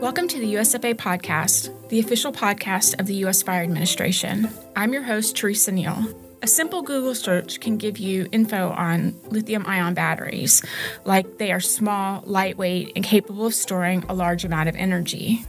Welcome to the USFA podcast, the official podcast of the U.S. Fire Administration. I'm your host, Teresa Neal. A simple Google search can give you info on lithium ion batteries, like they are small, lightweight, and capable of storing a large amount of energy.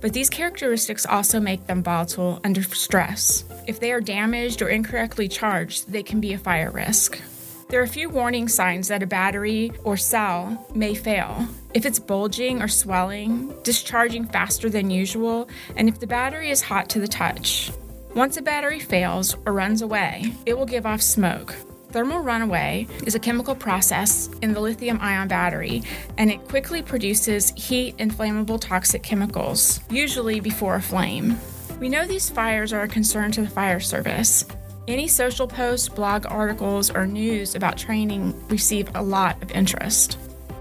But these characteristics also make them volatile under stress. If they are damaged or incorrectly charged, they can be a fire risk. There are a few warning signs that a battery or cell may fail. If it's bulging or swelling, discharging faster than usual, and if the battery is hot to the touch. Once a battery fails or runs away, it will give off smoke. Thermal runaway is a chemical process in the lithium ion battery, and it quickly produces heat and flammable toxic chemicals, usually before a flame. We know these fires are a concern to the fire service, any social posts, blog articles, or news about training receive a lot of interest.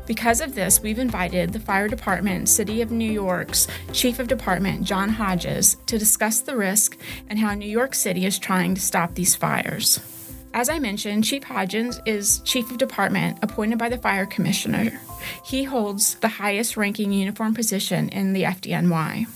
Because of this, we've invited the Fire Department, City of New York's Chief of Department, John Hodgens, to discuss the risk and how New York City is trying to stop these fires. As I mentioned, Chief Hodgens is Chief of Department appointed by the Fire Commissioner. He holds the highest ranking uniform position in the FDNY.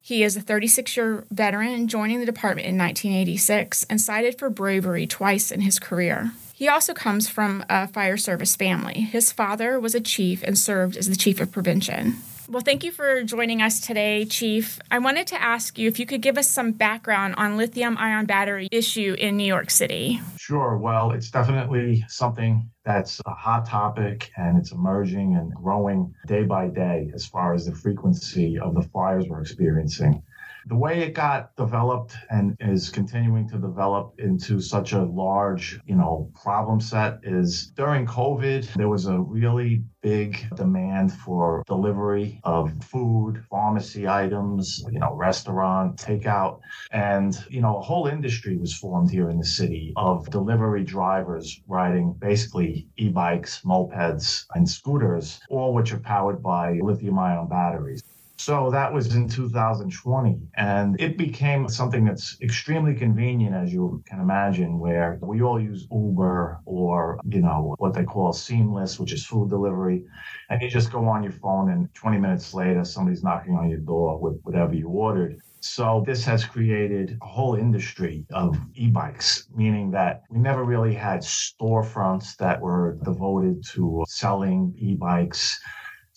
He is a 36 year veteran, joining the department in 1986 and cited for bravery twice in his career. He also comes from a fire service family. His father was a chief and served as the chief of prevention. Well, thank you for joining us today, Chief. I wanted to ask you if you could give us some background on lithium ion battery issue in New York City. Sure. Well, it's definitely something that's a hot topic and it's emerging and growing day by day as far as the frequency of the fires we're experiencing the way it got developed and is continuing to develop into such a large, you know, problem set is during COVID, there was a really big demand for delivery of food, pharmacy items, you know, restaurant, takeout. And, you know, a whole industry was formed here in the city of delivery drivers riding basically e bikes, mopeds, and scooters, all which are powered by lithium ion batteries. So that was in 2020. And it became something that's extremely convenient, as you can imagine, where we all use Uber or, you know, what they call seamless, which is food delivery. And you just go on your phone and 20 minutes later, somebody's knocking on your door with whatever you ordered. So this has created a whole industry of e-bikes, meaning that we never really had storefronts that were devoted to selling e-bikes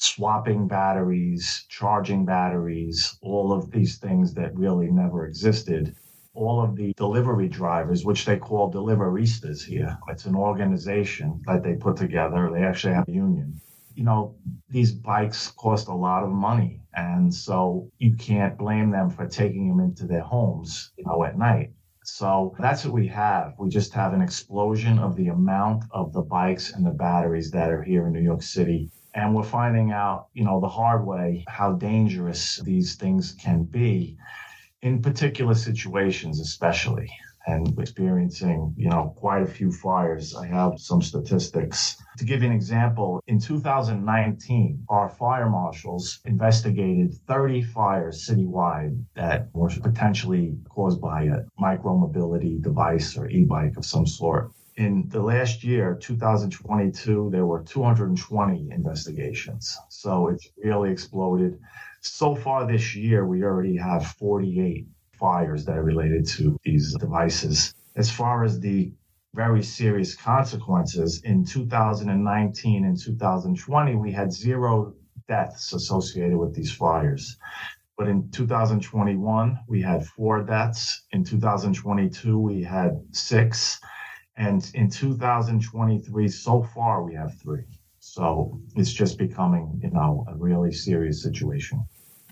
swapping batteries, charging batteries, all of these things that really never existed. All of the delivery drivers, which they call deliveristas here, it's an organization that they put together. They actually have a union. You know, these bikes cost a lot of money. And so you can't blame them for taking them into their homes, you know, at night. So that's what we have. We just have an explosion of the amount of the bikes and the batteries that are here in New York City and we're finding out, you know, the hard way how dangerous these things can be in particular situations, especially. And experiencing, you know, quite a few fires. I have some statistics. To give you an example, in 2019, our fire marshals investigated 30 fires citywide that were potentially caused by a micromobility device or e-bike of some sort in the last year, 2022, there were 220 investigations. So it's really exploded. So far this year, we already have 48 fires that are related to these devices. As far as the very serious consequences, in 2019 and 2020, we had zero deaths associated with these fires. But in 2021, we had four deaths. In 2022, we had six. And in 2023, so far, we have three. So it's just becoming, you know, a really serious situation.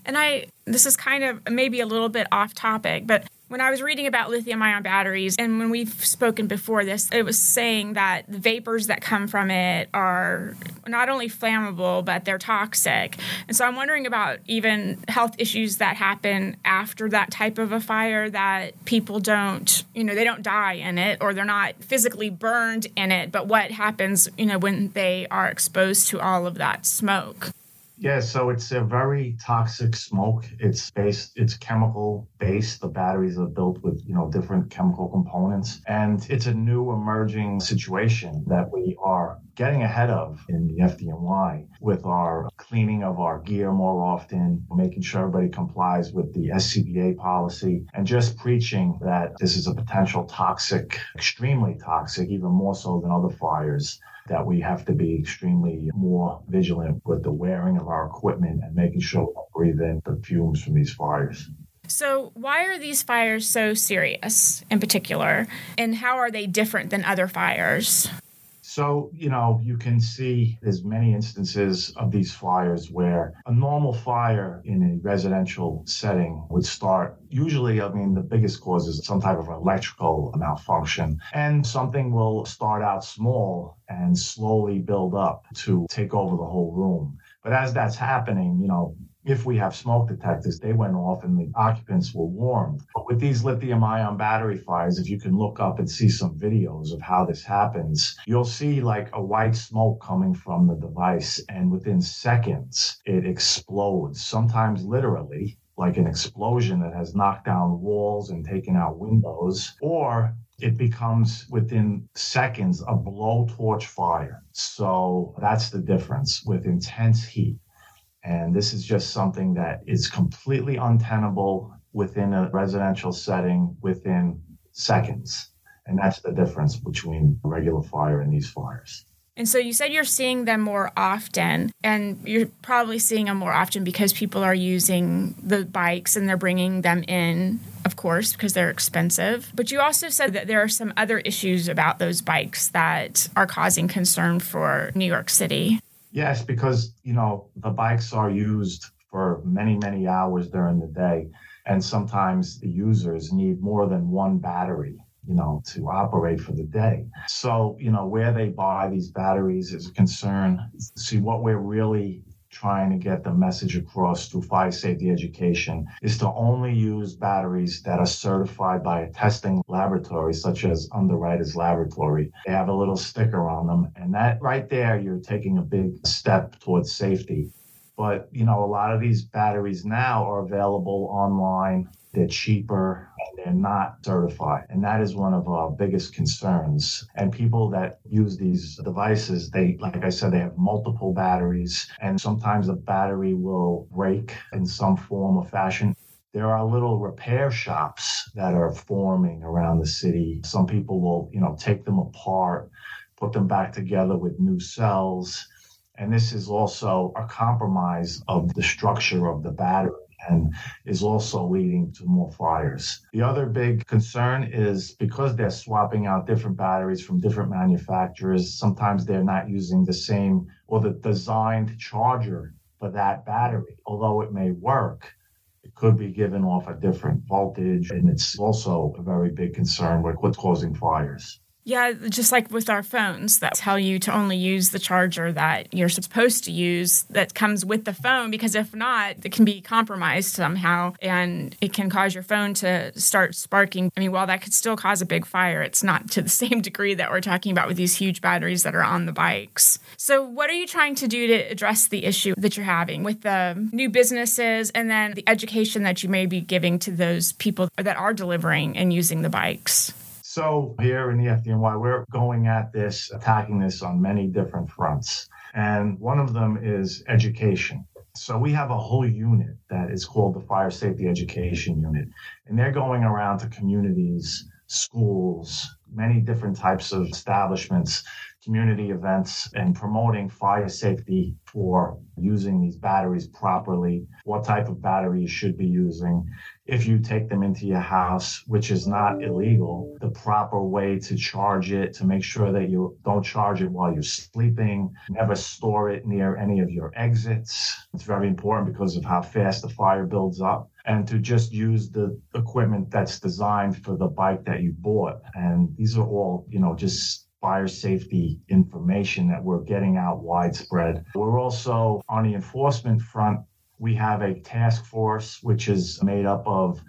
And I, this is kind of maybe a little bit off topic, but when I was reading about lithium ion batteries, and when we've spoken before this, it was saying that the vapors that come from it are not only flammable, but they're toxic. And so I'm wondering about even health issues that happen after that type of a fire that people don't, you know, they don't die in it or they're not physically burned in it, but what happens, you know, when they are exposed to all of that smoke. Yeah, so it's a very toxic smoke. It's based, it's chemical based. The batteries are built with, you know, different chemical components. And it's a new emerging situation that we are getting ahead of in the FDNY with our cleaning of our gear more often, making sure everybody complies with the SCBA policy, and just preaching that this is a potential toxic, extremely toxic, even more so than other fires that we have to be extremely more vigilant with the wearing of our equipment and making sure we don't breathe in the fumes from these fires. So, why are these fires so serious in particular, and how are they different than other fires? So, you know, you can see there's many instances of these fires where a normal fire in a residential setting would start. Usually, I mean, the biggest cause is some type of electrical malfunction, and something will start out small and slowly build up to take over the whole room. But as that's happening, you know, if we have smoke detectors, they went off and the occupants were warned. But with these lithium ion battery fires, if you can look up and see some videos of how this happens, you'll see like a white smoke coming from the device, and within seconds, it explodes, sometimes literally. Like an explosion that has knocked down walls and taken out windows, or it becomes within seconds a blowtorch fire. So that's the difference with intense heat. And this is just something that is completely untenable within a residential setting within seconds. And that's the difference between regular fire and these fires. And so you said you're seeing them more often, and you're probably seeing them more often because people are using the bikes and they're bringing them in, of course, because they're expensive. But you also said that there are some other issues about those bikes that are causing concern for New York City. Yes, because, you know, the bikes are used for many, many hours during the day. And sometimes the users need more than one battery, you know, to operate for the day. So, you know, where they buy these batteries is a concern. See, what we're really trying to get the message across through fire safety education is to only use batteries that are certified by a testing laboratory such as Underwriters Laboratory. They have a little sticker on them and that right there you're taking a big step towards safety. But you know, a lot of these batteries now are available online they're cheaper they're not certified. And that is one of our biggest concerns. And people that use these devices, they, like I said, they have multiple batteries, and sometimes the battery will break in some form or fashion. There are little repair shops that are forming around the city. Some people will, you know, take them apart, put them back together with new cells. And this is also a compromise of the structure of the battery and is also leading to more fires. The other big concern is because they're swapping out different batteries from different manufacturers, sometimes they're not using the same or the designed charger for that battery. Although it may work, it could be given off a different voltage, and it's also a very big concern with what's causing fires. Yeah, just like with our phones that tell you to only use the charger that you're supposed to use that comes with the phone because if not, it can be compromised somehow and it can cause your phone to start sparking. I mean, while that could still cause a big fire, it's not to the same degree that we're talking about with these huge batteries that are on the bikes. So, what are you trying to do to address the issue that you're having with the new businesses and then the education that you may be giving to those people that are delivering and using the bikes? So, here in the FDNY, we're going at this, attacking this on many different fronts. And one of them is education. So, we have a whole unit that is called the Fire Safety Education Unit. And they're going around to communities, schools, many different types of establishments, community events, and promoting fire safety for using these batteries properly, what type of battery you should be using, if you take them into your house, which is not illegal, the proper way to charge it, to make sure that you don't charge it while you're sleeping, never store it near any of your exits. It's very important because of how fast the fire builds up. And to just use the equipment that's designed for the bike that you bought. And these are all, you know, just fire safety information that we're getting out widespread. We're also on the enforcement front we have a task force which is made up of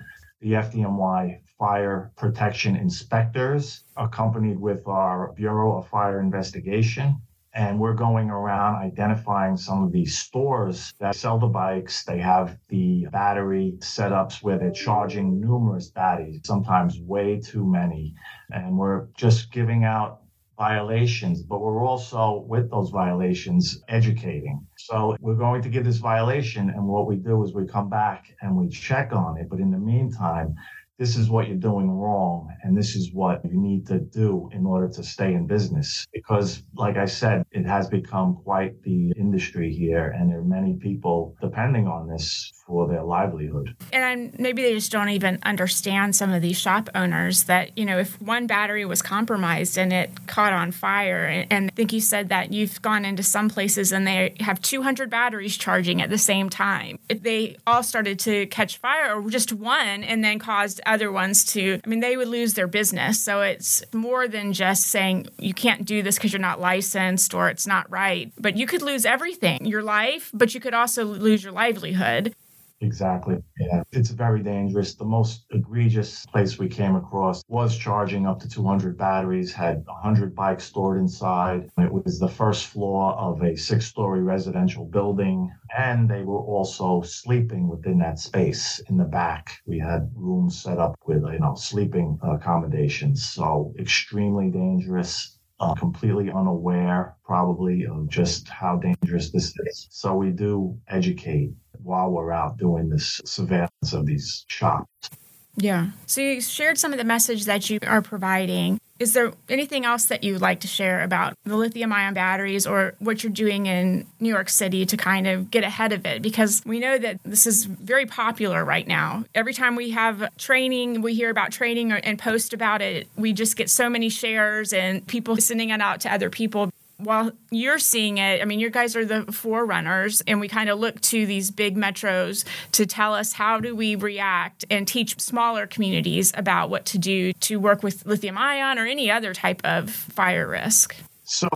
the FDNY fire protection inspectors, accompanied with our Bureau of Fire Investigation And we're going around identifying some of these stores that sell the bikes. They have the battery setups where they're charging numerous batteries, sometimes way too many. And we're just giving out violations, but we're also with those violations educating. So we're going to give this violation, and what we do is we come back and we check on it. But in the meantime, this is what you're doing wrong and this is what you need to do in order to stay in business because like i said it has become quite the industry here and there are many people depending on this for their livelihood. And maybe they just don't even understand some of these shop owners that, you know, if one battery was compromised and it caught on fire, and, and I think you said that you've gone into some places and they have 200 batteries charging at the same time. If they all started to catch fire or just one and then caused other ones to, I mean, they would lose their business. So it's more than just saying you can't do this because you're not licensed or it's not right, but you could lose everything your life, but you could also lose your livelihood. Exactly. Yeah. It's very dangerous. The most egregious place we came across was charging up to 200 batteries, had 100 bikes stored inside. It was the first floor of a six story residential building. And they were also sleeping within that space in the back. We had rooms set up with, you know, sleeping accommodations. So extremely dangerous. Uh, completely unaware, probably, of just how dangerous this is. So we do educate while we're out doing this surveillance of these shops. Yeah. So you shared some of the message that you are providing. Is there anything else that you'd like to share about the lithium ion batteries or what you're doing in New York City to kind of get ahead of it? Because we know that this is very popular right now. Every time we have training, we hear about training and post about it, we just get so many shares and people sending it out to other people while you're seeing it, I mean, you guys are the forerunners, and we kind of look to these big metros to tell us how do we react and teach smaller communities about what to do to work with lithium ion or any other type of fire risk. So,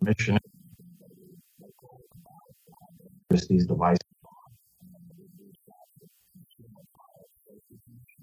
mission these devices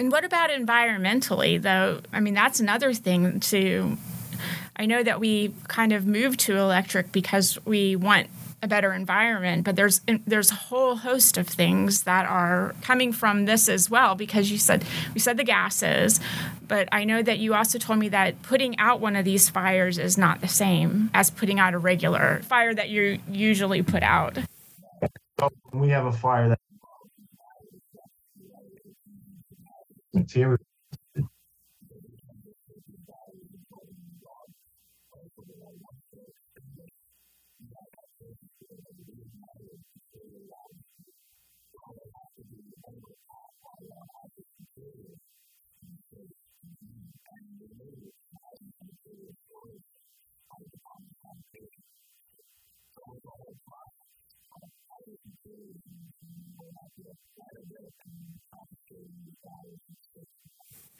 And what about environmentally, though? I mean, that's another thing to. I know that we kind of moved to electric because we want a better environment but there's there's a whole host of things that are coming from this as well because you said we said the gases but I know that you also told me that putting out one of these fires is not the same as putting out a regular fire that you usually put out oh, we have a fire that material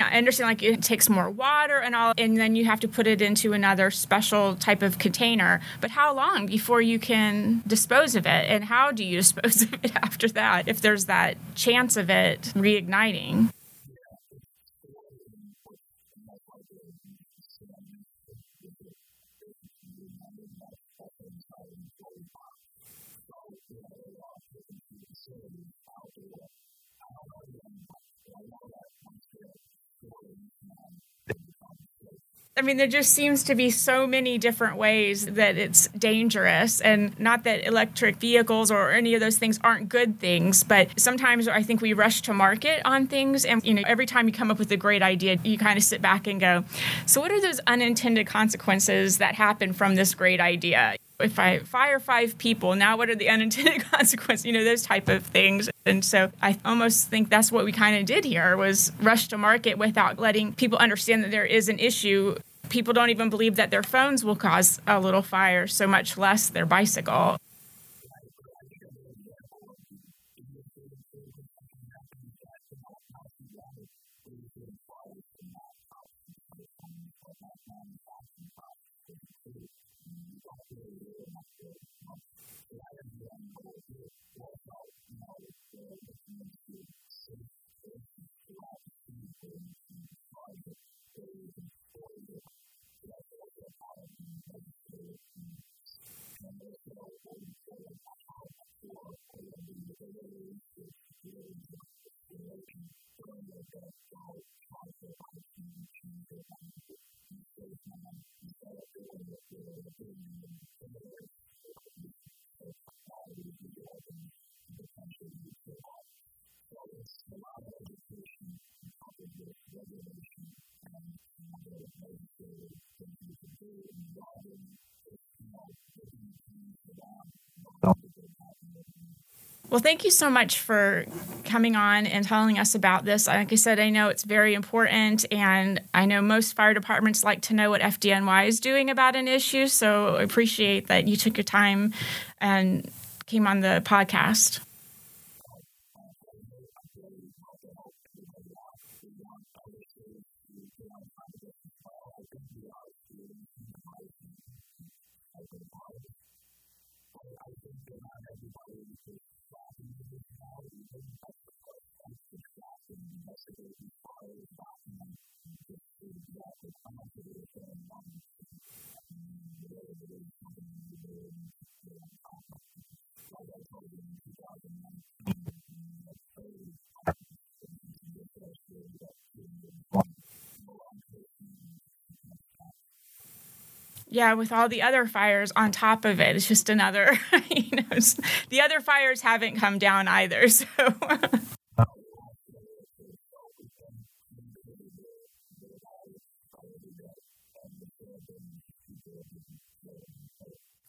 I understand like it takes more water and all, and then you have to put it into another special type of container. But how long before you can dispose of it? And how do you dispose of it after that if there's that chance of it reigniting? I mean, there just seems to be so many different ways that it's dangerous. And not that electric vehicles or any of those things aren't good things, but sometimes I think we rush to market on things. And, you know, every time you come up with a great idea, you kind of sit back and go, so what are those unintended consequences that happen from this great idea? if I fire five people, now what are the unintended consequences? You know, those type of things. And so I almost think that's what we kind of did here was rush to market without letting people understand that there is an issue. People don't even believe that their phones will cause a little fire, so much less their bicycle. Well, thank you so much for coming on and telling us about this. Like I said, I know it's very important, and I know most fire departments like to know what FDNY is doing about an issue. So I appreciate that you took your time and came on the podcast. Yeah, with all the other fires on top of it, it's just another, you know, the other fires haven't come down either. So.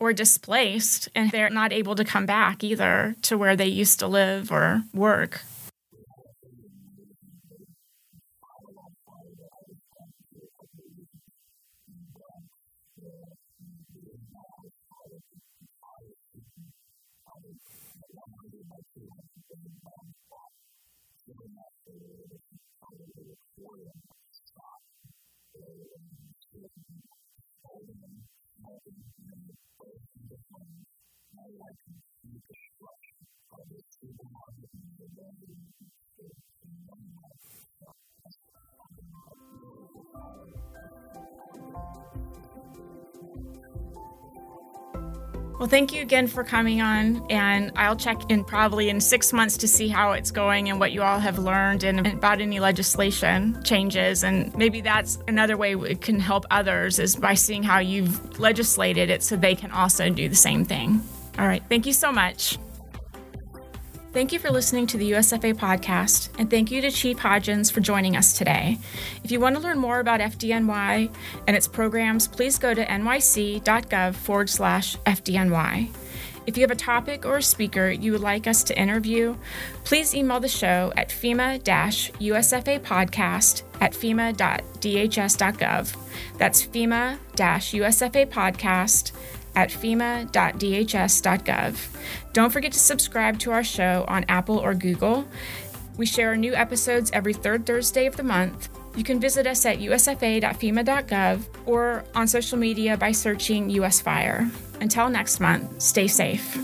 Or displaced, and they're not able to come back either to where they used to live or work. I'm going to Well, thank you again for coming on, and I'll check in probably in six months to see how it's going and what you all have learned and about any legislation changes. And maybe that's another way we can help others is by seeing how you've legislated it so they can also do the same thing. All right, thank you so much. Thank you for listening to the USFA podcast, and thank you to Chief Hodgens for joining us today. If you want to learn more about FDNY and its programs, please go to nyc.gov forward slash FDNY. If you have a topic or a speaker you would like us to interview, please email the show at FEMA USFA podcast at fema.dhs.gov. That's FEMA USFA podcast at fema.dhs.gov. Don't forget to subscribe to our show on Apple or Google. We share our new episodes every third Thursday of the month. You can visit us at usfa.fema.gov or on social media by searching US Fire. Until next month, stay safe.